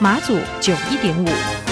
马祖九一点五。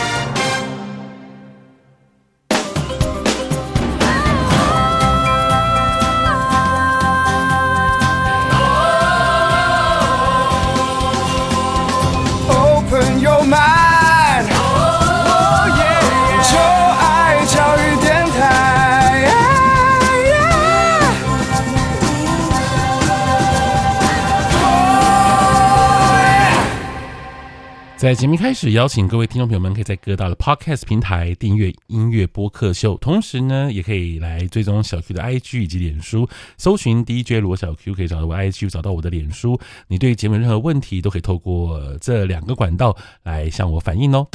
在节目开始，邀请各位听众朋友们可以在各大的 Podcast 平台订阅音乐播客秀，同时呢，也可以来追踪小 Q 的 IG 以及脸书，搜寻 DJ 罗小 Q，可以找到我 IG，找到我的脸书。你对节目任何问题都可以透过这两个管道来向我反映哦。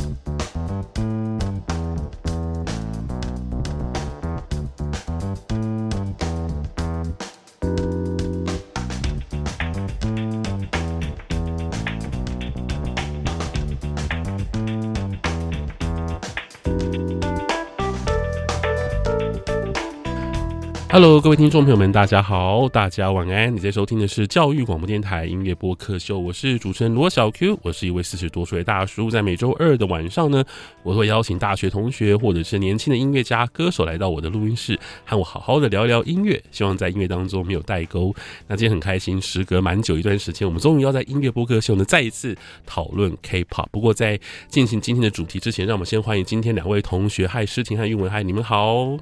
Hello，各位听众朋友们，大家好，大家晚安。你在收听的是教育广播电台音乐播客秀，我是主持人罗小 Q，我是一位四十多岁的大叔。在每周二的晚上呢，我会邀请大学同学或者是年轻的音乐家、歌手来到我的录音室，和我好好的聊一聊音乐。希望在音乐当中没有代沟。那今天很开心，时隔蛮久一段时间，我们终于要在音乐播客秀呢再一次讨论 K-pop。不过在进行今天的主题之前，让我们先欢迎今天两位同学，嗨，诗婷和韵文，嗨，你们好。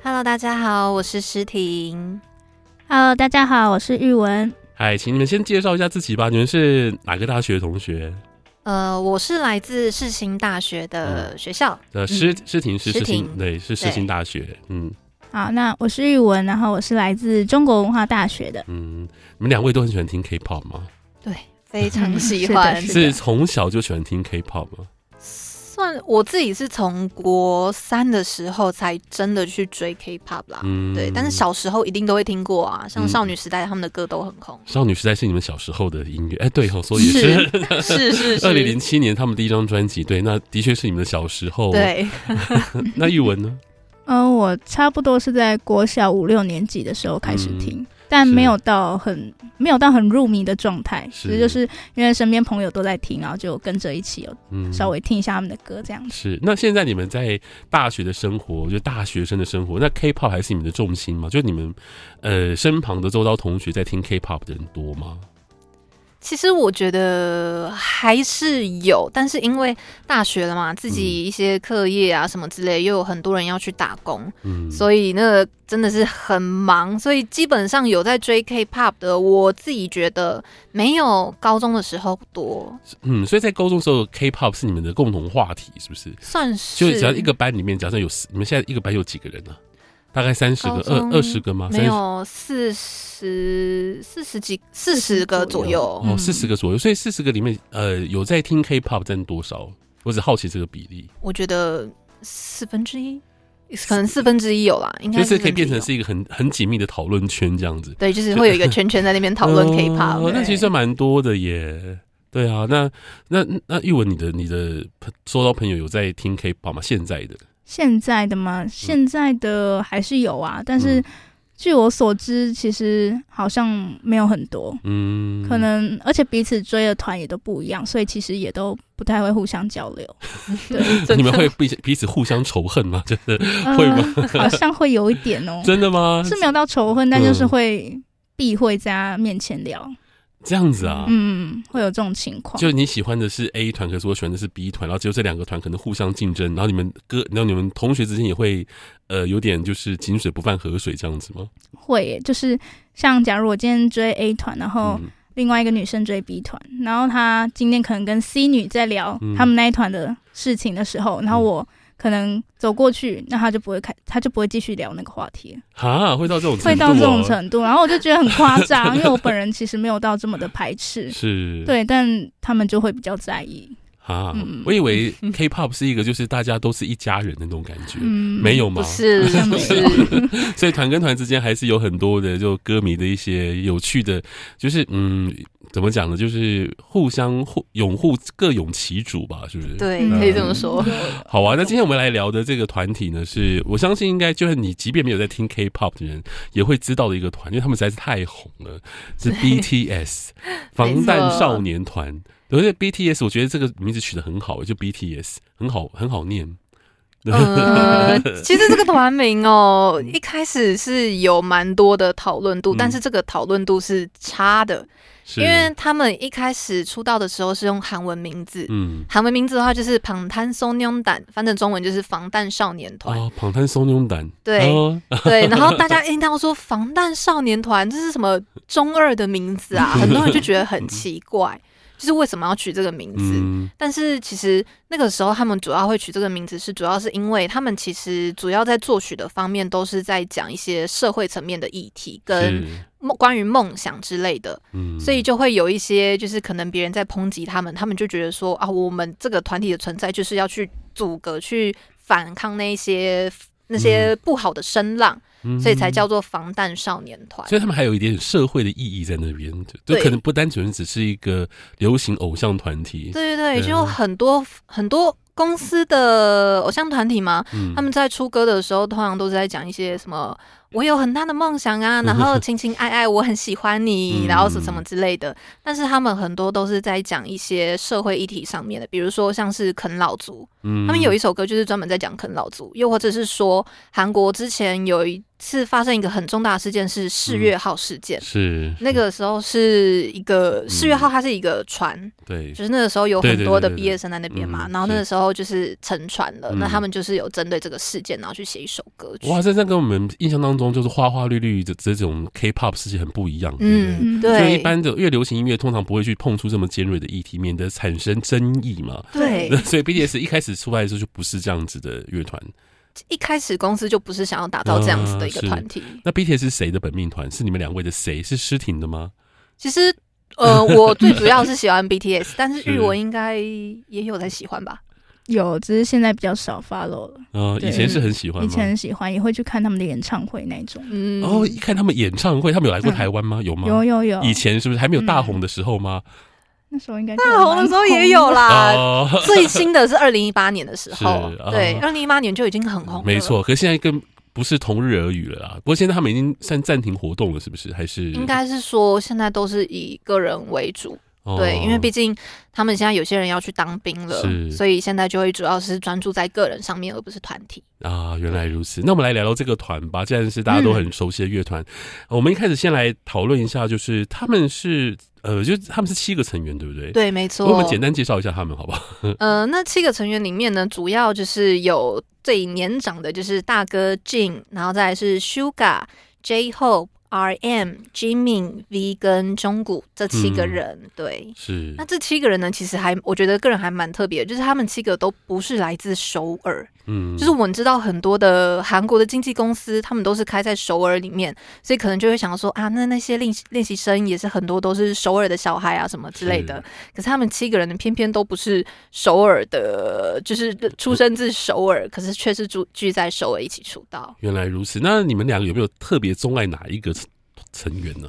Hello，大家好，我是诗婷。Hello，大家好，我是玉文。嗨，请你们先介绍一下自己吧。你们是哪个大学的同学？呃，我是来自世新大学的学校。呃、嗯，诗诗婷是世新，对，是世新大学。嗯，好，那我是玉文，然后我是来自中国文化大学的。嗯，你们两位都很喜欢听 K-pop 吗？对，非常喜 欢。是从小就喜欢听 K-pop 吗？算我自己是从国三的时候才真的去追 K-pop 啦，嗯，对，但是小时候一定都会听过啊，像少女时代他们的歌都很红。嗯、少女时代是你们小时候的音乐，哎、欸，对哦，所以是 是是是，二零零七年他们第一张专辑，对，那的确是你们的小时候。对，那玉文呢？嗯、呃，我差不多是在国小五六年级的时候开始听。嗯但没有到很没有到很入迷的状态，其实就是因为身边朋友都在听，然后就跟着一起有稍微听一下他们的歌这样子。是，那现在你们在大学的生活，就大学生的生活，那 K-pop 还是你们的重心吗？就你们呃身旁的周遭同学在听 K-pop 的人多吗？其实我觉得还是有，但是因为大学了嘛，自己一些课业啊什么之类，又有很多人要去打工，嗯，所以那个真的是很忙，所以基本上有在追 K-pop 的，我自己觉得没有高中的时候多。嗯，所以在高中的时候，K-pop 是你们的共同话题，是不是？算是。就只要一个班里面，假设有你们现在一个班有几个人呢？大概三十个、二二十个吗？没有，四十四十几，四十个左右。哦，四十个左右。所以四十个里面，呃，有在听 K-pop 占多少？我只好奇这个比例。我觉得四分之一，可能四分之一有啦。应该就是可以变成是一个很很紧密的讨论圈这样子。对，就是会有一个圈圈在那边讨论 K-pop。哦，那其实蛮多的耶。对啊，那那那玉文，你的你的收到朋友有在听 K-pop 吗？现在的？现在的吗？现在的还是有啊，但是据我所知，其实好像没有很多。嗯，可能而且彼此追的团也都不一样，所以其实也都不太会互相交流。对，你们会彼彼此互相仇恨吗？就是会吗？呃，好像会有一点哦。真的吗？是没有到仇恨，但就是会避讳在他面前聊。这样子啊，嗯，会有这种情况。就你喜欢的是 A 团，可是我喜欢的是 B 团，然后只有这两个团可能互相竞争，然后你们哥，然后你们同学之间也会，呃，有点就是井水不犯河水这样子吗？会，就是像假如我今天追 A 团，然后另外一个女生追 B 团，然后她今天可能跟 C 女在聊他们那一团的事情的时候，然后我。可能走过去，那他就不会开，他就不会继续聊那个话题。哈，会到这种程度，会到这种程度，然后我就觉得很夸张，因为我本人其实没有到这么的排斥，是，对，但他们就会比较在意。啊，我以为 K-pop 是一个就是大家都是一家人的那种感觉，嗯、没有吗？不是，不是。所以团跟团之间还是有很多的就歌迷的一些有趣的，就是嗯，怎么讲呢？就是互相互拥护，各拥其主吧，是不是？对，可以这么说。好啊，那今天我们来聊的这个团体呢，是我相信应该就是你即便没有在听 K-pop 的人也会知道的一个团，因为他们实在是太红了，是 BTS 防弹少年团。而且 BTS，我觉得这个名字取得很好，就 BTS 很好，很好念。呃，其实这个团名哦，一开始是有蛮多的讨论度，嗯、但是这个讨论度是差的，因为他们一开始出道的时候是用韩文名字，嗯，韩文名字的话就是방탄소년단，翻成中文就是防弹少年团。哦，방탄소년 단，对、哦、对，然后大家一听到说防弹少年团，这是什么中二的名字啊？很多人就觉得很奇怪。 就是为什么要取这个名字？嗯、但是其实那个时候他们主要会取这个名字，是主要是因为他们其实主要在作曲的方面都是在讲一些社会层面的议题跟梦关于梦想之类的，嗯、所以就会有一些就是可能别人在抨击他们，他们就觉得说啊，我们这个团体的存在就是要去阻隔、去反抗那些那些不好的声浪。所以才叫做防弹少年团，所以他们还有一点社会的意义在那边，就可能不单纯只是一个流行偶像团体。对对对，就很多很多公司的偶像团体嘛，他们在出歌的时候，通常都是在讲一些什么。我有很大的梦想啊，然后情情爱爱，我很喜欢你，然后是什么之类的。但是他们很多都是在讲一些社会议题上面的，比如说像是啃老族，他们有一首歌就是专门在讲啃老族，又或者是说韩国之前有一次发生一个很重大的事件是四月号事件，是。那个时候是一个四月号，它是一个船，对，就是那个时候有很多的毕业生在那边嘛，然后那个时候就是沉船了，那他们就是有针对这个事件，然后去写一首歌曲。哇，这这跟我们印象当中。就是花花绿绿的这种 K-pop 世界很不一样，嗯，对。所以一般的越流行音乐通常不会去碰触这么尖锐的议题，免得产生争议嘛。对。所以 BTS 一开始出来的时候就不是这样子的乐团，一开始公司就不是想要打造这样子的一个团体。啊、那 BTS 是谁的本命团？是你们两位的谁？是诗婷的吗？其实，呃，我最主要是喜欢 BTS，但是 日文应该也有在喜欢吧。有，只是现在比较少 follow 了。嗯，以前是很喜欢，以前很喜欢，也会去看他们的演唱会那种。嗯，哦，一看他们演唱会，他们有来过台湾吗？有吗？有有有。以前是不是还没有大红的时候吗？那时候应该大红的时候也有啦。最新的是二零一八年的时候，对，二零一八年就已经很红了。没错，可是现在跟不是同日而语了啦。不过现在他们已经算暂停活动了，是不是？还是应该是说现在都是以个人为主。对，因为毕竟他们现在有些人要去当兵了，是所以现在就会主要是专注在个人上面，而不是团体啊。原来如此，那我们来聊聊这个团吧。既然是大家都很熟悉的乐团，嗯、我们一开始先来讨论一下，就是他们是呃，就他们是七个成员，对不对？对，没错。我们简单介绍一下他们，好不好？呃，那七个成员里面呢，主要就是有最年长的，就是大哥 Jin，然后再来是 Suga、R.M. Jimin、V 跟中谷这七个人，嗯、对，是。那这七个人呢，其实还我觉得个人还蛮特别的，就是他们七个都不是来自首尔。嗯，就是我们知道很多的韩国的经纪公司，他们都是开在首尔里面，所以可能就会想说啊，那那些练习练习生也是很多都是首尔的小孩啊，什么之类的。是可是他们七个人呢，偏偏都不是首尔的，就是出生自首尔，可是却是住聚在首尔一起出道。原来如此，那你们两个有没有特别钟爱哪一个成员呢？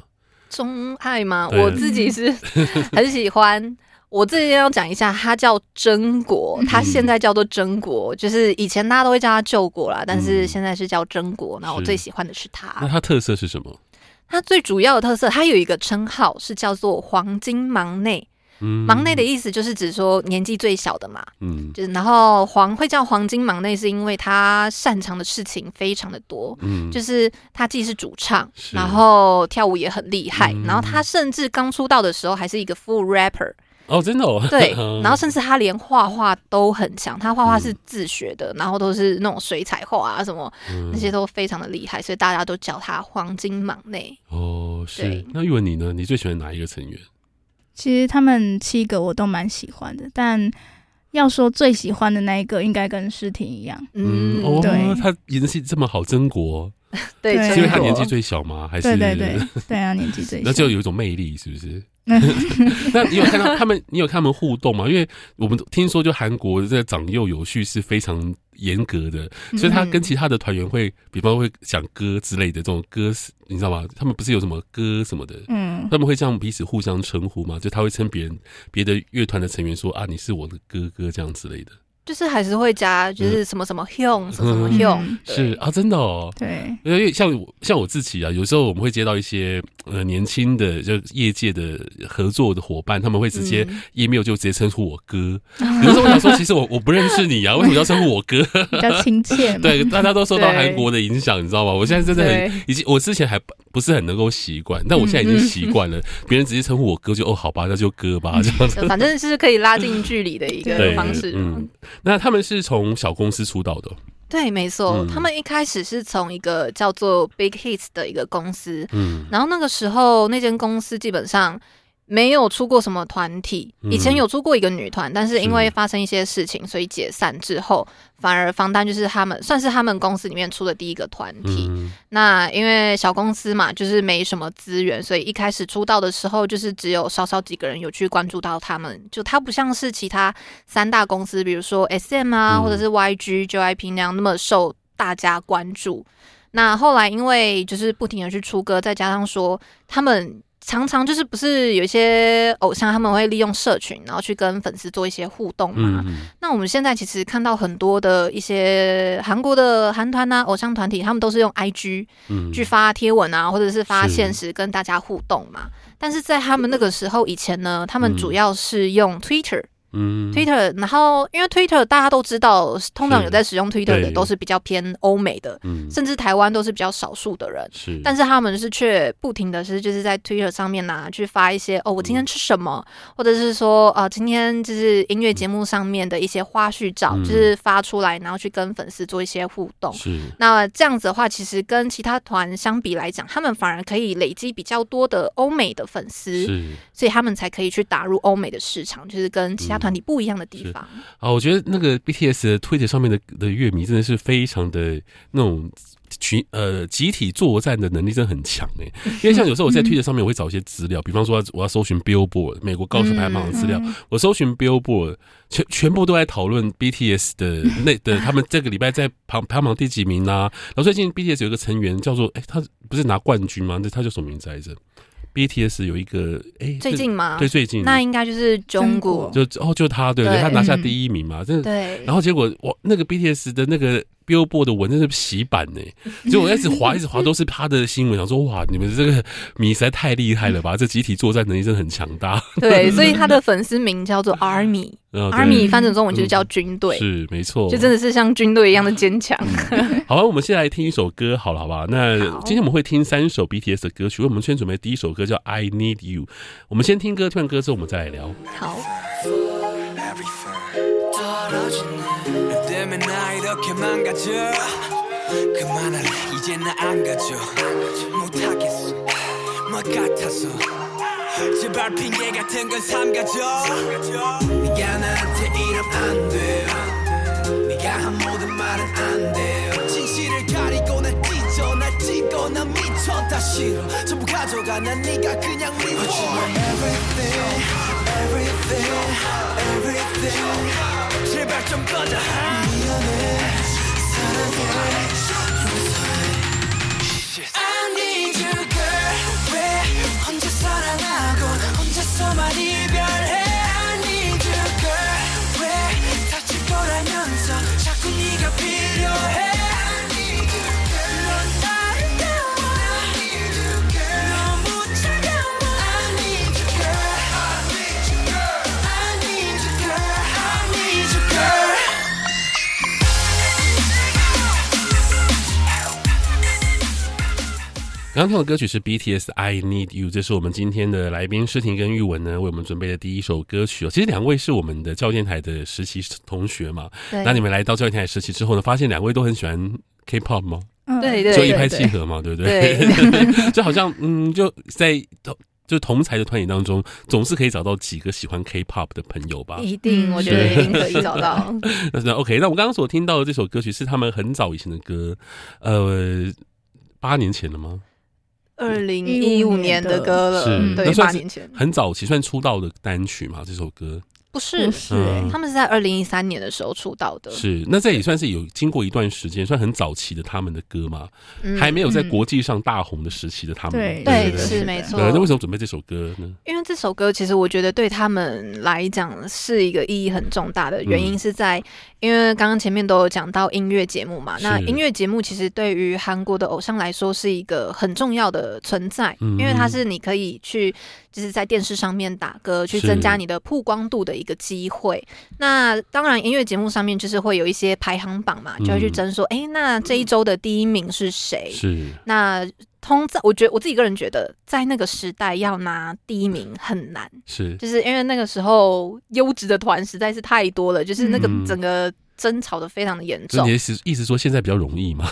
钟爱吗？我自己是 很喜欢。我这边要讲一下，他叫真国，他现在叫做真国，嗯、就是以前大家都会叫他救国啦，但是现在是叫真国。那、嗯、我最喜欢的是他。那他特色是什么？他最主要的特色，他有一个称号是叫做黄金忙内。嗯，忙内的意思就是指说年纪最小的嘛。嗯，就是然后黄会叫黄金忙内，是因为他擅长的事情非常的多。嗯，就是他既是主唱，然后跳舞也很厉害，嗯、然后他甚至刚出道的时候还是一个 full rapper。哦，真的哦。对，然后甚至他连画画都很强，他画画是自学的，嗯、然后都是那种水彩画啊什么，嗯、那些都非常的厉害，所以大家都叫他黄金忙内。哦，是。那玉文你呢？你最喜欢哪一个成员？其实他们七个我都蛮喜欢的，但要说最喜欢的那一个，应该跟诗婷一样。嗯，哦，对，他演戏这么好，曾国。对，是因为他年纪最小吗？还是？对对对，对啊，年纪最小，那就有一种魅力，是不是？那你有看到他们？你有看他们互动吗？因为我们听说，就韩国这个长幼有序是非常严格的，所以他跟其他的团员会，比方会讲歌之类的这种歌，你知道吗？他们不是有什么歌什么的，嗯，他们会这样彼此互相称呼吗？就他会称别人别的乐团的成员说啊，你是我的哥哥这样之类的。就是还是会加，就是什么什么 hyung 什么什么 hyung 是啊，真的哦。对，因为像我像我自己啊，有时候我们会接到一些呃年轻的就业界的合作的伙伴，他们会直接 email 就直接称呼我哥。有时候我想说，其实我我不认识你啊，为什么要称呼我哥？比较亲切。对，大家都受到韩国的影响，你知道吗？我现在真的很，已经我之前还不是很能够习惯，但我现在已经习惯了，别人直接称呼我哥就哦，好吧，那就哥吧，这样子。反正是可以拉近距离的一个方式。嗯。那他们是从小公司出道的，对，没错，嗯、他们一开始是从一个叫做 Big Hits 的一个公司，嗯，然后那个时候那间公司基本上。没有出过什么团体，以前有出过一个女团，嗯、但是因为发生一些事情，所以解散之后，反而防弹就是他们算是他们公司里面出的第一个团体。嗯、那因为小公司嘛，就是没什么资源，所以一开始出道的时候，就是只有少少几个人有去关注到他们。就他不像是其他三大公司，比如说 SM 啊，嗯、或者是 YG、JYP 那样那么受大家关注。那后来因为就是不停的去出歌，再加上说他们。常常就是不是有一些偶像他们会利用社群，然后去跟粉丝做一些互动嘛？嗯、那我们现在其实看到很多的一些韩国的韩团啊、偶像团体，他们都是用 IG 去发贴文啊，或者是发现实跟大家互动嘛。是但是在他们那个时候以前呢，他们主要是用 Twitter。嗯，Twitter，然后因为 Twitter 大家都知道，通常有在使用 Twitter 的都是比较偏欧美的，嗯，甚至台湾都是比较少数的人，是，但是他们是却不停的是就是在 Twitter 上面呢去发一些哦，我今天吃什么，或者是说啊，今天就是音乐节目上面的一些花絮照，就是发出来，然后去跟粉丝做一些互动。是，那这样子的话，其实跟其他团相比来讲，他们反而可以累积比较多的欧美的粉丝，所以他们才可以去打入欧美的市场，就是跟其他。团体不一样的地方。啊，我觉得那个 BTS 的 Twitter 上面的的乐迷真的是非常的那种群呃集体作战的能力真的很强哎，因为像有时候我在 Twitter 上面我会找一些资料，比方说我要搜寻 Billboard 美国高手排行榜的资料，我搜寻 Billboard 全全部都在讨论 BTS 的那的他们这个礼拜在排排行榜第几名啊？然后最近 BTS 有一个成员叫做哎，他不是拿冠军吗？那他叫什么名字来着？BTS 有一个哎，欸、最近吗？对，最近那应该就是中国，就哦，就他，对对，对，他拿下第一名嘛，真的。对。然后结果我，那个 BTS 的那个。Billboard 的文真是洗版呢，就我一直滑一直滑都是他的新闻，想说哇，你们这个米实在太厉害了吧？这集体作战能力真的很强大。对，所以他的粉丝名叫做 Army，Army 翻成中文就是叫军队，是没错，就真的是像军队一样的坚强。好吧，我们先来听一首歌，好了，好吧？那今天我们会听三首 BTS 的歌曲，我们先准备第一首歌叫 I Need You，我们先听歌，听完歌之后我们再来聊。好。 이렇게 망가져 그만할래. 이제 나안 가져 못하겠어. 뭐 같아서. 제발 핑계 같은 건 삼가져 네가 나한테 이러면 안 돼요. 네가 한 모든 말은 안 돼요. 진실을 가리고 날 찢어. 날 찢고 난 미쳐. 다 싫어. 전부 가져가. 난 네가 그냥 미워 But you are everything everything everything. 제발 좀 꺼져 미안해. 사랑해. 용서해. I need you girl 왜 혼자 사랑하고 혼자서만 이 刚听的歌曲是 BTS I Need You，这是我们今天的来宾诗婷跟玉文呢为我们准备的第一首歌曲哦。其实两位是我们的教电台的实习同学嘛，那你们来到教电台实习之后呢，发现两位都很喜欢 K-pop 吗？对对，就一拍即合嘛，对不对？对，就好像嗯，就在就同才的团体当中，总是可以找到几个喜欢 K-pop 的朋友吧？一定，我觉得一定可以找到。那是 OK。那我刚刚所听到的这首歌曲是他们很早以前的歌，呃，八年前了吗？二零一五年的歌了，是对，八年前很早期算出道的单曲嘛，这首歌。不是，不是、欸，他们是在二零一三年的时候出道的。是，那这也算是有经过一段时间，算很早期的他们的歌嘛，嗯、还没有在国际上大红的时期的他们。对对，是没错。那为什么准备这首歌呢？因为这首歌其实我觉得对他们来讲是一个意义很重大的原因，是在、嗯、因为刚刚前面都有讲到音乐节目嘛，那音乐节目其实对于韩国的偶像来说是一个很重要的存在，嗯、因为它是你可以去就是在电视上面打歌，去增加你的曝光度的。一个机会，那当然音乐节目上面就是会有一些排行榜嘛，就会去争说，哎、嗯欸，那这一周的第一名是谁？是。那通在我觉得我自己个人觉得，在那个时代要拿第一名很难，是。就是因为那个时候优质的团实在是太多了，就是那个整个争吵的非常的严重。意思意思说现在比较容易吗？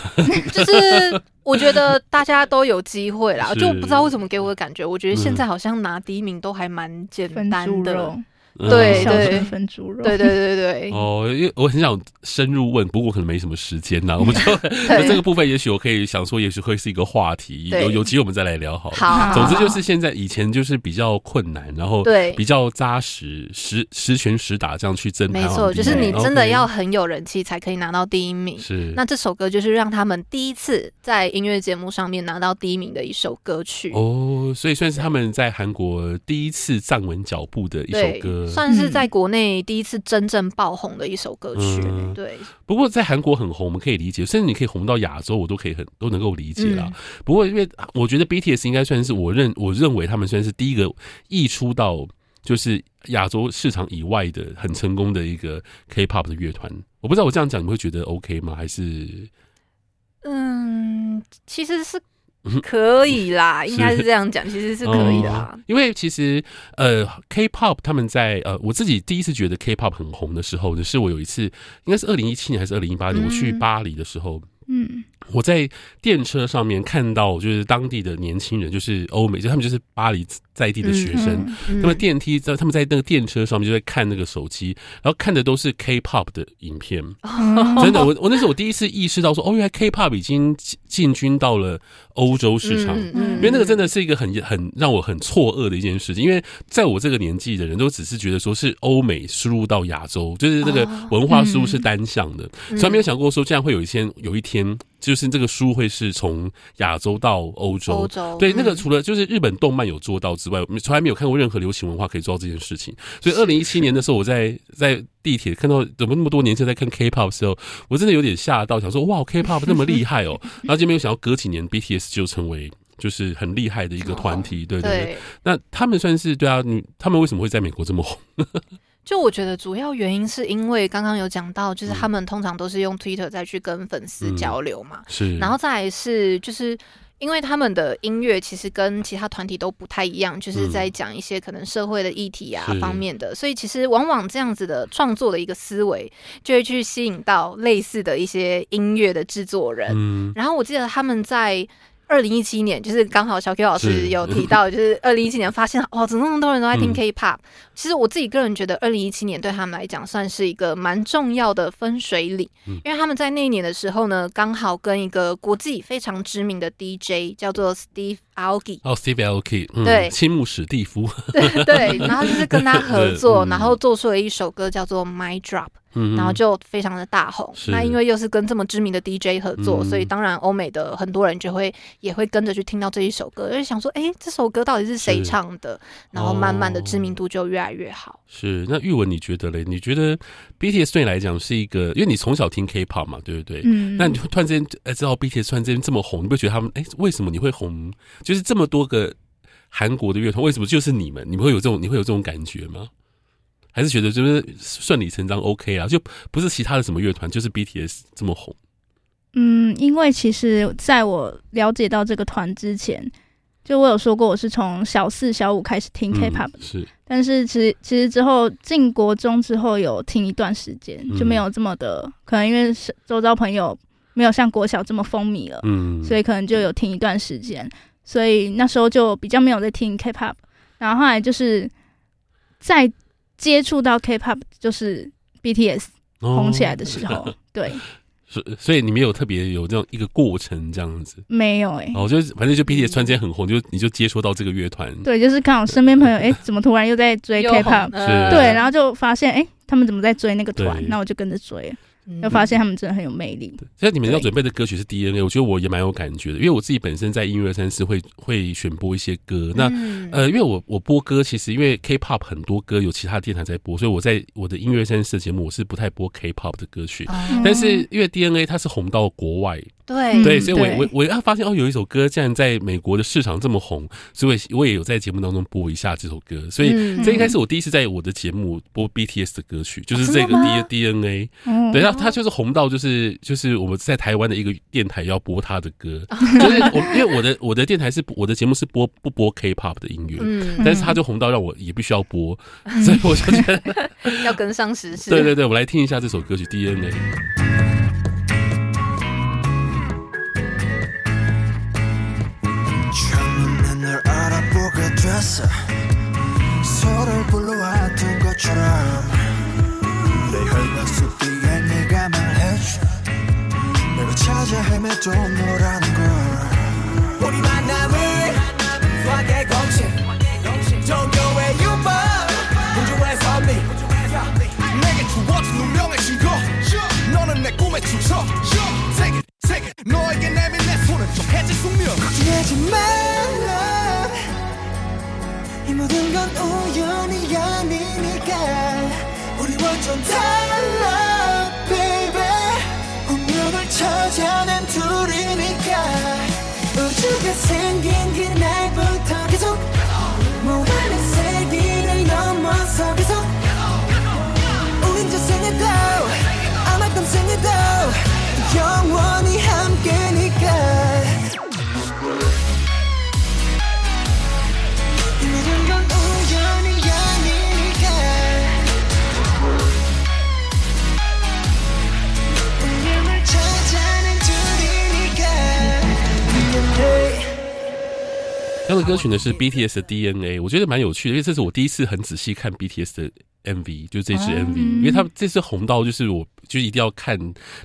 就是我觉得大家都有机会啦，就不知道为什么给我的感觉，我觉得现在好像拿第一名都还蛮简单的。对对，分猪肉，对对对对。哦，因为我很想深入问，不过可能没什么时间呐。我们就 这个部分，也许我可以想说，也许会是一个话题。有有机会我们再来聊好了。好。总之就是现在以前就是比较困难，然后对比较扎实，实实拳实打这样去争。没错，就是你真的要很有人气才可以拿到第一名。是。那这首歌就是让他们第一次在音乐节目上面拿到第一名的一首歌曲。哦，所以算是他们在韩国第一次站稳脚步的一首歌。算是在国内第一次真正爆红的一首歌曲，嗯、对。不过在韩国很红，我们可以理解，甚至你可以红到亚洲，我都可以很都能够理解啦。嗯、不过因为我觉得 BTS 应该算是我认我认为他们算是第一个溢出到就是亚洲市场以外的很成功的一个 K-pop 的乐团。我不知道我这样讲你会觉得 OK 吗？还是嗯，其实是。可以啦，应该是这样讲，其实是可以的啊。因为其实呃，K-pop 他们在呃，我自己第一次觉得 K-pop 很红的时候，就是我有一次，应该是二零一七年还是二零一八年，我去巴黎的时候，嗯。我在电车上面看到，就是当地的年轻人，就是欧美，就他们就是巴黎在地的学生，那么电梯在他们在那个电车上面就在看那个手机，然后看的都是 K-pop 的影片。真的，我我那时候我第一次意识到说，哦，原来 K-pop 已经进军到了欧洲市场，因为那个真的是一个很很让我很错愕的一件事情，因为在我这个年纪的人都只是觉得说是欧美输入到亚洲，就是那个文化输入是单向的，从来没有想过说这样会有一天有一天。就是这个书会是从亚洲到欧洲，欧洲对那个除了就是日本动漫有做到之外，从来没有看过任何流行文化可以做到这件事情。所以二零一七年的时候，我在在地铁看到怎么那么多年轻在看 K-pop 的时候，我真的有点吓到，想说哇，K-pop 那么厉害哦！然后就没有想到隔几年 BTS 就成为就是很厉害的一个团体，对对对。那他们算是对啊，你他们为什么会在美国这么红？就我觉得主要原因是因为刚刚有讲到，就是他们通常都是用 Twitter 再去跟粉丝交流嘛，嗯、是，然后再来是就是因为他们的音乐其实跟其他团体都不太一样，就是在讲一些可能社会的议题啊方面的，所以其实往往这样子的创作的一个思维，就会去吸引到类似的一些音乐的制作人。嗯，然后我记得他们在。二零一七年，就是刚好小 Q 老师有提到，就是 二零一七年发现，哇，怎么那么多人都在听 K-pop？嗯、其实我自己个人觉得，二零一七年对他们来讲算是一个蛮重要的分水岭，嗯、因为他们在那一年的时候呢，刚好跟一个国际非常知名的 DJ 叫做 Steve Aoki，哦，Steve Aoki，嗯、对，青木史蒂夫，对对，然后就是跟他合作，嗯、然后做出了一首歌叫做 My Drop。然后就非常的大红。那因为又是跟这么知名的 DJ 合作，所以当然欧美的很多人就会也会跟着去听到这一首歌，就想说，哎，这首歌到底是谁唱的？然后慢慢的知名度就越来越好。是。那玉文你觉得嘞？你觉得 BTS 对你来讲是一个，因为你从小听 K-pop 嘛，对不对？嗯。那你突然之间哎知道 BTS 突然之间这么红，你不觉得他们哎为什么你会红？就是这么多个韩国的乐团，为什么就是你们？你们会有这种你会有这种感觉吗？还是觉得就是顺理成章 OK 啊，就不是其他的什么乐团，就是 BTS 这么红。嗯，因为其实在我了解到这个团之前，就我有说过我是从小四小五开始听 K-pop，嗯、是。但是其实其实之后进国中之后有听一段时间，就没有这么的，嗯、可能因为周遭朋友没有像国小这么风靡了，嗯，所以可能就有听一段时间，所以那时候就比较没有在听 K-pop，然后后来就是在。接触到 K-pop 就是 BTS 红起来的时候，哦、对，所所以你没有特别有这种一个过程这样子？没有哎、欸，哦，就是反正就 BTS 突然间很红，就你就接触到这个乐团。对，就是刚好身边朋友，哎、欸，怎么突然又在追 K-pop？对，然后就发现，哎、欸，他们怎么在追那个团？那我就跟着追。就发现他们真的很有魅力。所以你们要准备的歌曲是 DNA，我觉得我也蛮有感觉的，因为我自己本身在音乐三是会会选播一些歌。那呃，因为我我播歌其实因为 K-pop 很多歌有其他电台在播，所以我在我的音乐三四节目我是不太播 K-pop 的歌曲。但是因为 DNA 它是红到国外。对对，所以我我我要发现哦，有一首歌竟然在美国的市场这么红，所以我也有在节目当中播一下这首歌。所以这应该是我第一次在我的节目播 BTS 的歌曲，就是这个 D DNA。等一下，他就是红到就是就是我们在台湾的一个电台要播他的歌，就是我因为我的我的电台是我的节目是播不播 K-pop 的音乐，但是他就红到让我也必须要播，所以我就觉得 要跟上时事。对对对，我来听一下这首歌曲 DNA。 않았어. 서로를 불러왔던 것처럼. 내 혈관 속 뒤에 네가 말해줘. 내가 찾아 헤매던 너라는 걸. 우리 만남을 화계 공식 종교의 유법. 우주의 선미 내게 주어진 운명의 증거. 너는 내 꿈의 축소 세계 세계 너에게 내민 내 손은 좀 해질 숙명. 걱정하지 마. 모든 건 우연이 아니니까. 우리 완전 달라 baby. 운명을 찾아낸 둘이니까. 우주가 생긴 그날부터 계속. 모든 세기를 넘어서 계속. 우린 저생에도 아마 땀생에도. 영원히 함께니까. 的歌曲呢是 BTS 的 DNA，我觉得蛮有趣的，因为这是我第一次很仔细看 BTS 的 MV，就是这支 MV，因为他这次红到就是我就一定要看，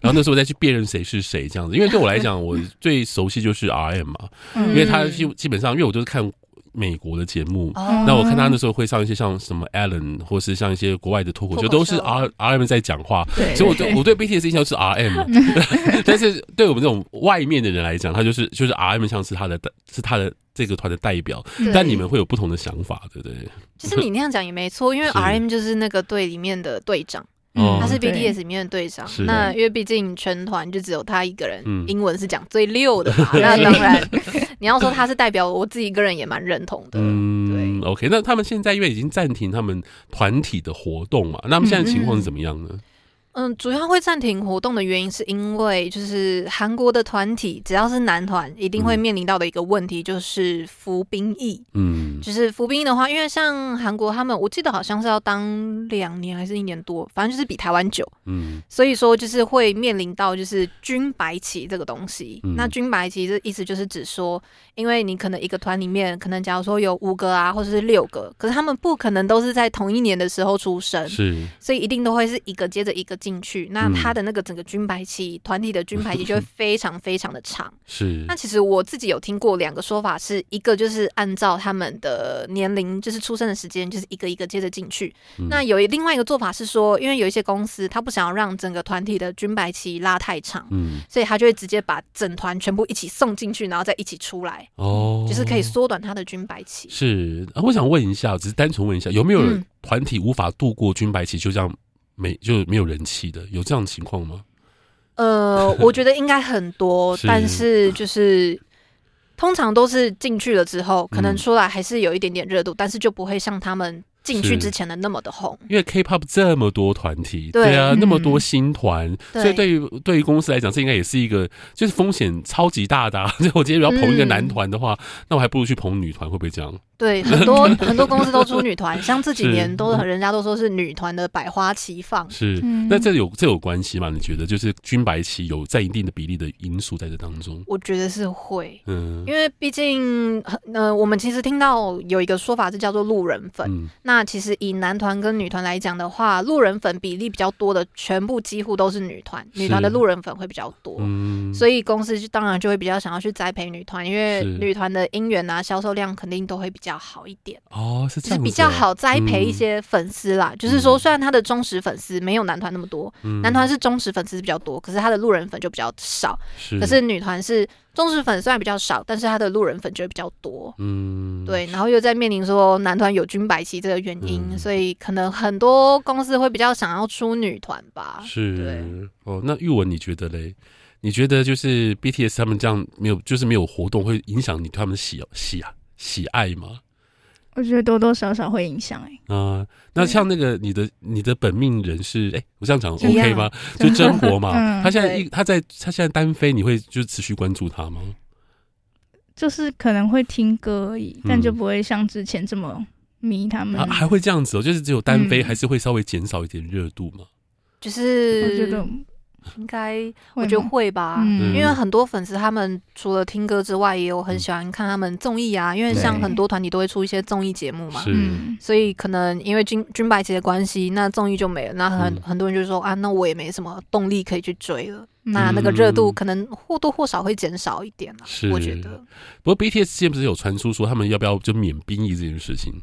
然后那时候我再去辨认谁是谁这样子，因为对我来讲，我最熟悉就是 RM 嘛，因为他基基本上，因为我都是看。美国的节目，那我看他那时候会上一些像什么 Allen，或是像一些国外的脱口秀，都是 R R M 在讲话。所以我对我对 BTS 印象是 R M，但是对我们这种外面的人来讲，他就是就是 R M 像是他的是他的这个团的代表。但你们会有不同的想法，对不对？其实你那样讲也没错，因为 R M 就是那个队里面的队长。嗯，他是 BTS 里面的队长。那因为毕竟全团就只有他一个人，英文是讲最溜的嘛。那当然，你要说他是代表，我自己一个人也蛮认同的。嗯，对。OK，那他们现在因为已经暂停他们团体的活动嘛，那他们现在情况是怎么样呢？嗯，主要会暂停活动的原因是因为，就是韩国的团体只要是男团，一定会面临到的一个问题就是服兵役。嗯，就是服兵役的话，因为像韩国他们，我记得好像是要当两年还是一年多，反正就是比台湾久。嗯，所以说就是会面临到就是军白旗这个东西。嗯，那军白旗这意思就是指说，因为你可能一个团里面，可能假如说有五个啊，或者是六个，可是他们不可能都是在同一年的时候出生，是，所以一定都会是一个接着一个。进去，那他的那个整个军白旗团体的军白旗就会 非常非常的长。是，那其实我自己有听过两个说法，是一个就是按照他们的年龄，就是出生的时间，就是一个一个接着进去。嗯、那有另外一个做法是说，因为有一些公司他不想要让整个团体的军白旗拉太长，嗯，所以他就会直接把整团全部一起送进去，然后再一起出来。哦，就是可以缩短他的军白旗。是，我想问一下，只是单纯问一下，有没有团体无法度过军白旗，就这样？没就没有人气的，有这样的情况吗？呃，我觉得应该很多，是但是就是通常都是进去了之后，可能出来还是有一点点热度，嗯、但是就不会像他们。进去之前的那么的红，因为 K-pop 这么多团体，对，对啊，嗯、那么多新团，所以对于对于公司来讲，这应该也是一个就是风险超级大的、啊。就我今天要捧一个男团的话，嗯、那我还不如去捧女团，会不会这样？对，很多 很多公司都出女团，像这几年都人家都说是女团的百花齐放。是，那这有这有关系吗？你觉得就是军白旗有在一定的比例的因素在这当中？我觉得是会，嗯，因为毕竟呃，我们其实听到有一个说法是叫做路人粉，那、那其实以男团跟女团来讲的话，路人粉比例比较多的，全部几乎都是女团，女团的路人粉会比较多，嗯、所以公司就当然就会比较想要去栽培女团，因为女团的音源啊、销售量肯定都会比较好一点。哦，是这样子、哦，比较好栽培一些粉丝啦。嗯、就是说，虽然他的忠实粉丝没有男团那么多，嗯、男团是忠实粉丝比较多，可是他的路人粉就比较少。是，可是女团是。忠实粉虽然比较少，但是他的路人粉就会比较多。嗯，对，然后又在面临说男团有军白旗这个原因，嗯、所以可能很多公司会比较想要出女团吧。是，哦，那玉文你觉得嘞？你觉得就是 BTS 他们这样没有，就是没有活动，会影响你对他们喜喜啊喜爱吗？我觉得多多少少会影响哎、欸。啊、呃，那像那个你的你的本命人是哎、欸，我这样讲 OK 吗？就真活嘛，嗯、他现在一他在他现在单飞，你会就持续关注他吗？就是可能会听歌而已，但就不会像之前这么迷他们。嗯、还会这样子哦，就是只有单飞，还是会稍微减少一点热度嘛？就是我觉得。应该我觉得会吧，嗯、因为很多粉丝他们除了听歌之外，也有很喜欢看他们综艺啊。因为像很多团体都会出一些综艺节目嘛，所以可能因为军军白旗的关系，那综艺就没了。那很很多人就说啊，那我也没什么动力可以去追了。嗯、那那个热度可能或多或少会减少一点了。是我觉得。不过 BTS 之前不是有传出说他们要不要就免兵役这件事情？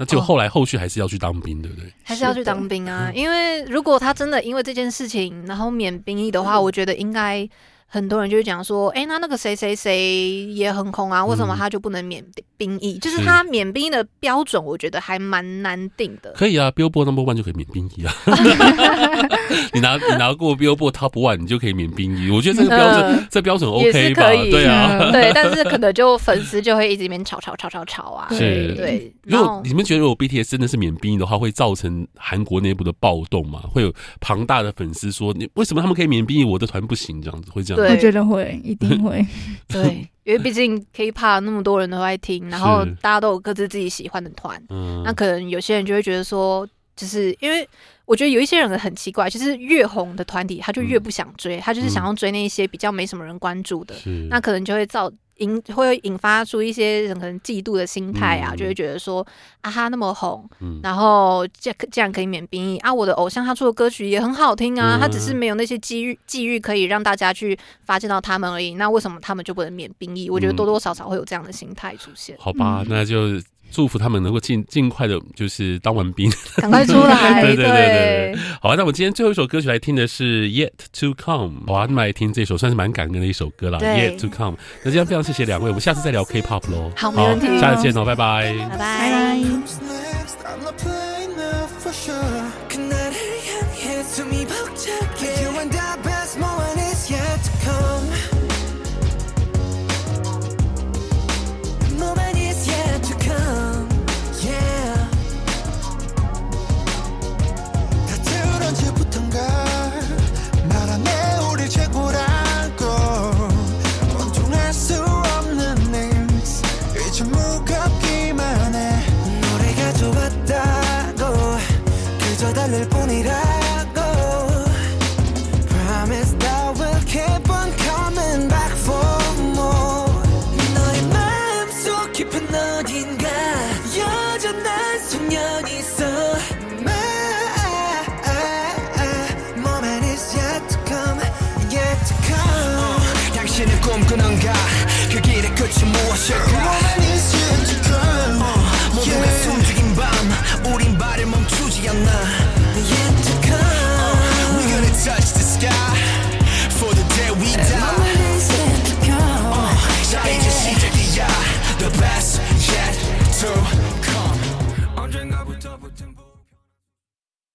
那就后来后续还是要去当兵，对不对？还是要去当兵啊！因为如果他真的因为这件事情，然后免兵役的话，我觉得应该。很多人就会讲说，哎、欸，那那个谁谁谁也很红啊，为什么他就不能免兵役？嗯、就是他免兵役的标准，我觉得还蛮难定的。可以啊，Billboard Number One 就可以免兵役啊。你拿你拿过 Billboard Top One，你就可以免兵役。我觉得这个标准，嗯、这标准 OK 吧？对啊，对，但是可能就粉丝就会一直边吵吵吵吵吵啊。是，对。如果你们觉得如果 BTS 真的是免兵役的话，会造成韩国内部的暴动吗？会有庞大的粉丝说，你为什么他们可以免兵役，我的团不行？这样子会这样。对我觉得会，一定会。对，因为毕竟 K-pop 那么多人都爱听，然后大家都有各自自己喜欢的团，嗯，那可能有些人就会觉得说，就是因为我觉得有一些人很奇怪，就是越红的团体，他就越不想追，嗯、他就是想要追那一些比较没什么人关注的，是那可能就会造。引会引发出一些人可能嫉妒的心态啊，嗯、就会觉得说啊，哈那么红，嗯、然后这这样可以免兵役啊，我的偶像他出的歌曲也很好听啊，嗯、他只是没有那些机遇机遇可以让大家去发现到他们而已，那为什么他们就不能免兵役？嗯、我觉得多多少少会有这样的心态出现。好吧，那就。祝福他们能够尽尽快的，就是当完兵，赶快出来。对对对对，好啊！那我们今天最后一首歌曲来听的是 Yet to Come。好啊，那么来听这首算是蛮感人的一首歌了。Yet to Come。那今天非常谢谢两位，我们下次再聊 K-pop 咯。好，好，下次见喽，拜拜，拜拜。